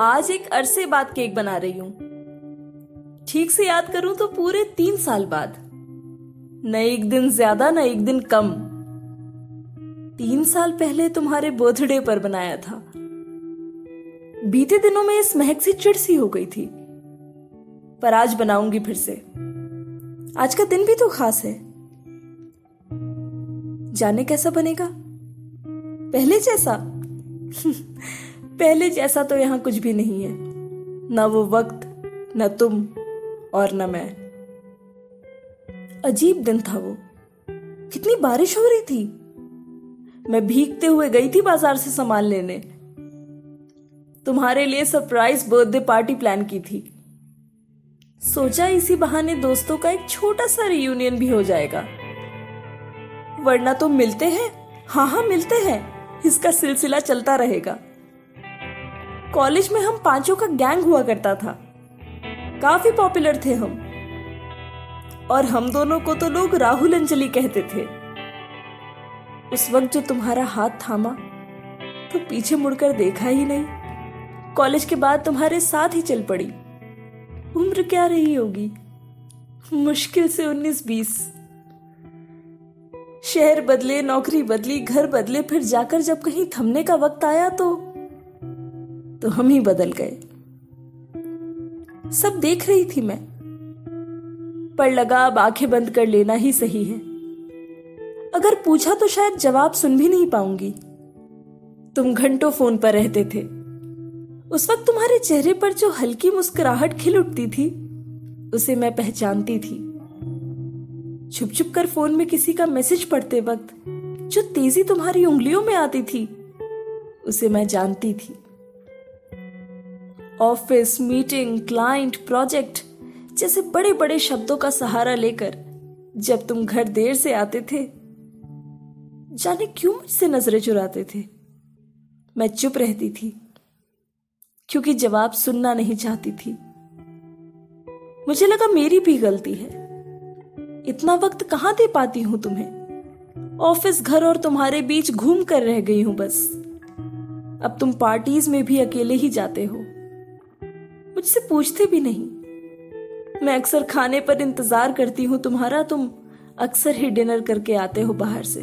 आज एक अरसे बाद केक बना रही हूँ। ठीक से याद करूँ तो पूरे तीन साल बाद। न एक दिन ज़्यादा, न एक दिन कम। तीन साल पहले तुम्हारे बर्थडे पर बनाया था। बीते दिनों में इस महक सी चिड़ सी हो गई थी। पर आज बनाऊँगी फिर से। आज का दिन भी तो खास है। जाने कैसा बनेगा? पहले जैसा। पहले जैसा तो यहाँ कुछ भी नहीं है। ना वो वक्त, न तुम और न मैं। अजीब दिन था वो। कितनी बारिश हो रही थी। मैं भीगते हुए गई थी बाज़ार से सामान लेने। तुम्हारे लिए सरप्राइज़ बर्थडे पार्टी प्लान की थी। सोचा इसी बहाने दोस्तों का एक छोटा सा रियूनियन भी हो जाएगा। वरना तो मिलते हैं? हाँ हाँ मिलते हैं। इसका सिलसिला चलता रहेगा। कॉलेज में हम पाँचों का गैंग हुआ करता था। काफ़ी पॉपुलर थे हम। और हम दोनों को तो लोग राहुल अंजलि कहते थे। उस वक्त जो तुम्हारा हाथ थामा तो पीछे मुड़कर देखा ही नहीं। कॉलेज के बाद तुम्हारे साथ ही चल पड़ी। उम्र क्या रही होगी? मुश्किल से उन्नीस बीस। शहर बदले, नौकरी बदली, घर बदले, फिर जाकर जब कहीं थमने का वक्त आया तो तो हम ही बदल गए। सब देख रही थी मैं, पर लगा अब आँखें बंद कर लेना ही सही है। अगर पूछा तो शायद जवाब सुन भी नहीं पाऊँगी। तुम घंटों फ़ोन पर रहते थे। उस वक्त तुम्हारे चेहरे पर जो हल्की मुस्कुराहट खिल उठती थी, उसे मैं पहचानती थी। छुप छुप कर फ़ोन में किसी का मैसेज पढ़ते वक्त जो तेज़ी तुम्हारी उंगलियों में आती थी, उसे मैं जानती थी। ऑफ़िस, मीटिंग, क्लाइंट, प्रोजेक्ट जैसे बड़े बड़े शब्दों का सहारा लेकर जब तुम घर देर से आते थे, जाने क्यों मुझसे नज़रें चुराते थे? मैं चुप रहती थी, क्योंकि जवाब सुनना नहीं चाहती थी। मुझे लगा मेरी भी गलती है। इतना वक्त कहाँ दे पाती हूँ तुम्हें? ऑफ़िस घर और तुम्हारे बीच घूम कर रह गई हूँ बस। अब तुम पार्टीज़ में भी अकेले ही जाते हो। मुझसे पूछते भी नहीं। मैं अक्सर खाने पर इंतज़ार करती हूँ तुम्हारा, तुम अक्सर ही डिनर करके आते हो बाहर से।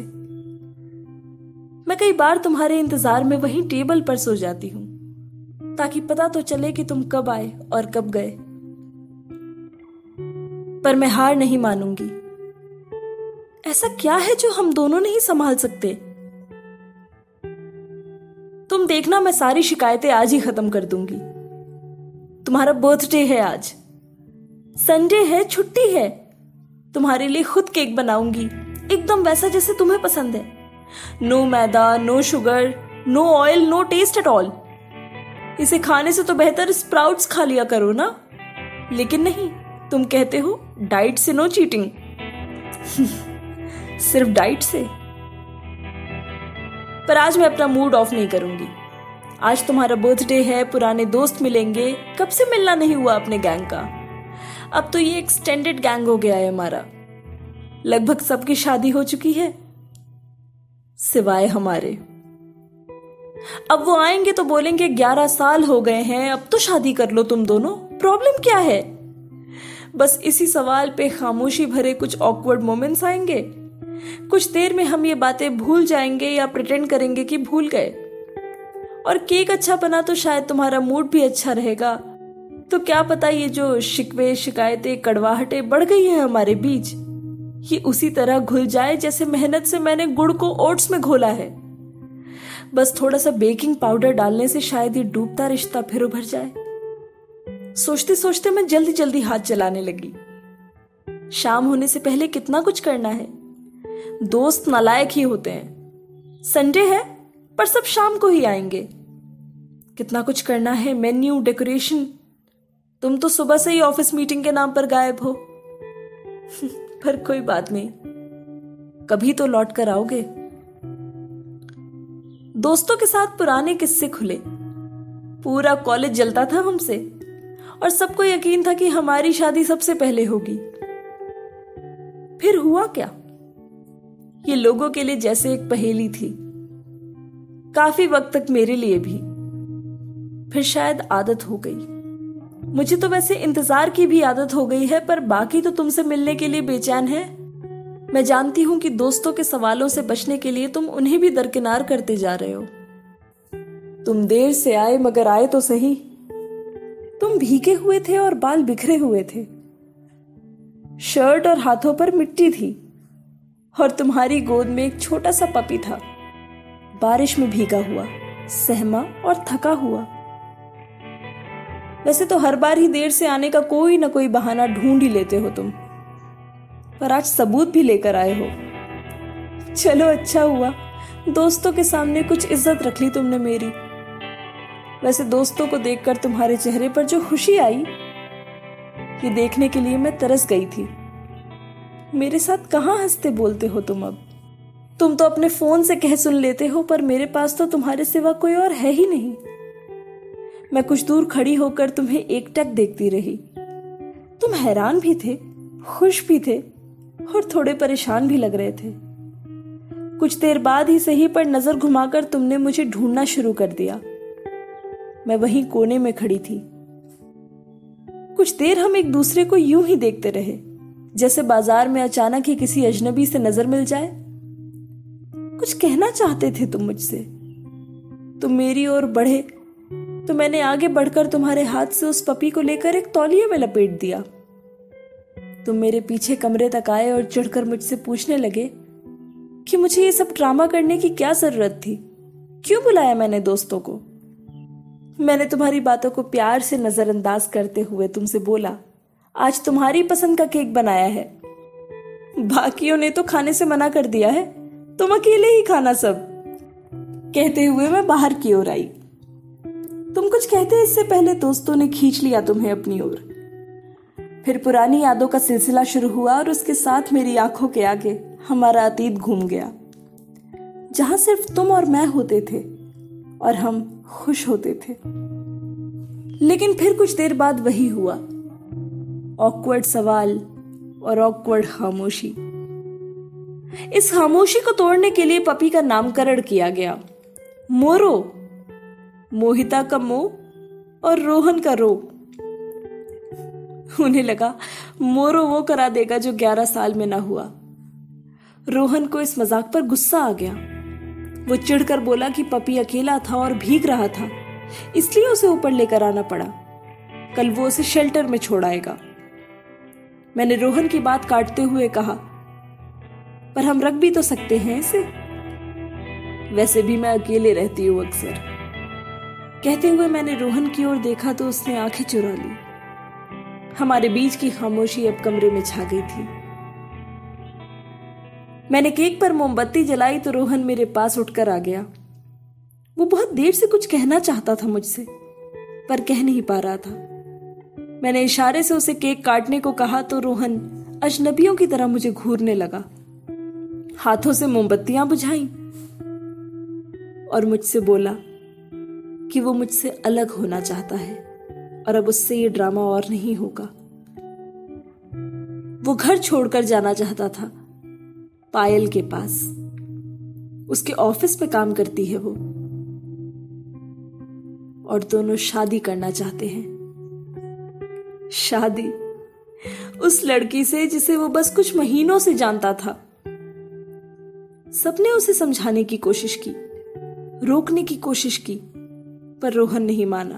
मैं कई बार तुम्हारे इंतज़ार में वहीं टेबल पर सो जाती हूँ, ताकि पता तो चले कि तुम कब आए और कब गए। पर मैं हार नहीं मानूँगी। ऐसा क्या है जो हम दोनों नहीं संभाल सकते? तुम देखना, मैं सारी शिकायतें आज ही खत्म कर दूँगी। तुम्हारा बर्थडे है आज। संडे है, छुट्टी है। तुम्हारे लिए खुद केक बनाऊँगी। एकदम वैसा जैसे तुम्हें पसंद है। No maida no sugar no oil no taste at all इसे खाने से तो बेहतर स्प्राउट्स खा लिया करो ना? लेकिन नहीं तुम कहते हो डाइट से नो चीटिंग? सिर्फ़ डाइट से? पर आज मैं अपना मूड ऑफ़ नहीं करूँगी। आज तुम्हारा बर्थडे है, पुराने दोस्त मिलेंगे। कब से मिलना नहीं हुआ अपने गैंग का? अब तो ये एक्सटेंडेड गैंग हो गया है हमारा। लगभग सबकी शादी हो चुकी है, सिवाय हमारे। अब वो आएँगे तो बोलेंगे, ग्यारह साल हो गए हैं, अब तो शादी कर लो तुम दोनों। प्रॉब्लम क्या है? बस इसी सवाल पे खामोशी भरे कुछ ऑकवर्ड मोमेंट्स आएँगे? कुछ देर में हम ये बातें भूल जाएँगे या प्रिटेंड करेंगे कि भूल गए। और केक अच्छा बना तो शायद तुम्हारा मूड भी अच्छा रहेगा। तो क्या पता ये जो शिकवे, शिकायतें, कड़वाहटें बढ़ गई है हमारे बीच? ये उसी तरह घुल जाए जैसे मेहनत से मैंने गुड़ को ओट्स में घोला है। बस थोड़ा सा बेकिंग पाउडर डालने से शायद ये डूबता रिश्ता फिर उभर जाए। सोचते सोचते मैं जल्दी जल्दी हाथ चलाने लगी। शाम होने से पहले कितना कुछ करना है? दोस्त नालायक ही होते हैं। संडे है, पर सब शाम को ही आएँगे। कितना कुछ करना है, मेन्यू, डेकोरेशन। तुम तो सुबह से ही ऑफ़िस मीटिंग के नाम पर गायब हो। पर कोई बात नहीं। कभी तो लौट कर आओगे। दोस्तों के साथ पुराने किस्से खुले। पूरा कॉलेज जलता था हमसे। और सबको यकीन था कि हमारी शादी सबसे पहले होगी। फिर हुआ क्या? ये लोगों के लिए जैसे एक पहेली थी। काफ़ी वक्त तक मेरे लिए भी। फिर शायद आदत हो गई। मुझे तो वैसे इंतज़ार की भी आदत हो गई है, पर बाकी तो तुमसे मिलने के लिए बेचैन है। मैं जानती हूँ कि दोस्तों के सवालों से बचने के लिए तुम उन्हें भी दरकिनार करते जा रहे हो। तुम देर से आए, मगर आए तो सही। तुम भीगे हुए थे और बाल बिखरे हुए थे। शर्ट और हाथों पर मिट्टी थी और तुम्हारी गोद में एक छोटा सा पपी था। बारिश में भीगा हुआ, सहमा और थका हुआ। वैसे तो हर बार ही देर से आने का कोई ना कोई बहाना ढूंढ ही लेते हो तुम, पर आज सबूत भी लेकर आए हो। चलो अच्छा हुआ, दोस्तों के सामने कुछ इज़्ज़त रख ली तुमने मेरी। वैसे दोस्तों को देखकर तुम्हारे चेहरे पर जो खुशी आई, ये देखने के लिए मैं तरस गई थी। मेरे साथ कहाँ हँसते बोलते हो तुम अब? तुम तो अपने फ़ोन से कह सुन लेते हो, पर मेरे पास तो तुम्हारे सिवा कोई और है ही नहीं। मैं कुछ दूर खड़ी होकर तुम्हें एकटक देखती रही। तुम हैरान भी थे, खुश भी थे, और थोड़े परेशान भी लग रहे थे। कुछ देर बाद ही सही पर नज़र घुमाकर तुमने मुझे ढूंढना शुरू कर दिया। मैं वहीं कोने में खड़ी थी। कुछ देर हम एक दूसरे को यूँ ही देखते रहे, जैसे बाज़ार में अचानक ही किसी अजनबी से नज़र मिल जाए। कुछ कहना चाहते थे तुम मुझसे। तुम मेरी ओर बढ़े तो मैंने आगे बढ़कर तुम्हारे हाथ से उस पपी को लेकर एक तौलिए में लपेट दिया। तुम मेरे पीछे कमरे तक आए और चढ़कर मुझसे पूछने लगे कि मुझे ये सब ड्रामा करने की क्या ज़रूरत थी? क्यों बुलाया मैंने दोस्तों को? मैंने तुम्हारी बातों को प्यार से नजरअंदाज करते हुए तुमसे बोला, आज तुम्हारी पसंद का केक बनाया है। बाकियों ने तो खाने से मना कर दिया है। तुम अकेले ही खाना सब। कहते हुए मैं बाहर की ओर आई। तुम कुछ कहते इससे पहले दोस्तों ने खींच लिया तुम्हें अपनी ओर। फिर पुरानी यादों का सिलसिला शुरू हुआ और उसके साथ मेरी आँखों के आगे हमारा अतीत घूम गया, जहाँ सिर्फ़ तुम और मैं होते थे और हम खुश होते थे। लेकिन फिर कुछ देर बाद वही हुआ। ऑकवर्ड सवाल और ऑकवर्ड खामोशी। इस खामोशी को तोड़ने के लिए पपी का नामकरण किया गया। मोरो। मोहिता का मोह और रोहन का रो। उन्हें लगा, मोरो वो करा देगा जो ग्यारह साल में ना हुआ। रोहन को इस मज़ाक पर गुस्सा आ गया। वो चिढ़कर बोला कि पपी अकेला था और भीग रहा था। इसलिए उसे ऊपर लेकर आना पड़ा। कल वो उसे शेल्टर में छोड़ाएगा मैंने रोहन की बात काटते हुए कहा, पर हम रख भी तो सकते हैं इसे? वैसे भी मैं अकेले रहती हूँ अक्सर। कहते हुए मैंने रोहन की ओर देखा तो उसने आँखें चुरा ली। हमारे बीच की खामोशी अब कमरे में छा गई थी। मैंने केक पर मोमबत्ती जलाई तो रोहन मेरे पास उठकर आ गया। वो बहुत देर से कुछ कहना चाहता था मुझसे, पर कह नहीं पा रहा था। मैंने इशारे से उसे केक काटने को कहा तो रोहन अजनबियों की तरह मुझे घूरने लगा। हाथों से मोमबत्तियाँ बुझाई और मुझसे बोला कि वो मुझसे अलग होना चाहता है और अब उससे ये ड्रामा और नहीं होगा। वो घर छोड़कर जाना चाहता था। पायल के पास। उसके ऑफ़िस पे काम करती है वो। और दोनों शादी करना चाहते हैं। शादी उस लड़की से जिसे वो बस कुछ महीनों से जानता था। सबने उसे समझाने की कोशिश की, रोकने की कोशिश की, पर रोहन नहीं माना।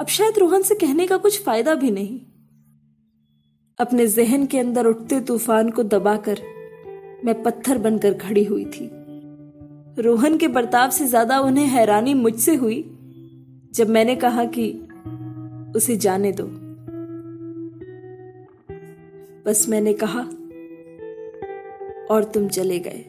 अब शायद रोहन से कहने का कुछ फ़ायदा भी नहीं। अपने जहन के अंदर उठते तूफ़ान को दबाकर मैं पत्थर बनकर खड़ी हुई थी। रोहन के बर्ताव से ज़्यादा उन्हें हैरानी मुझसे हुई जब मैंने कहा कि उसे जाने दो। बस मैंने कहा, और तुम चले गए।